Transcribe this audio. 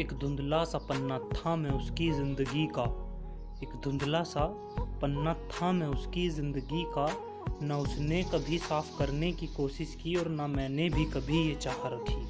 एक धुंधला सा पन्ना था मैं उसकी ज़िंदगी का। एक धुंधला सा पन्ना था मैं उसकी ज़िंदगी का। ना उसने कभी साफ़ करने की कोशिश की और ना मैंने भी कभी ये चाह रखी।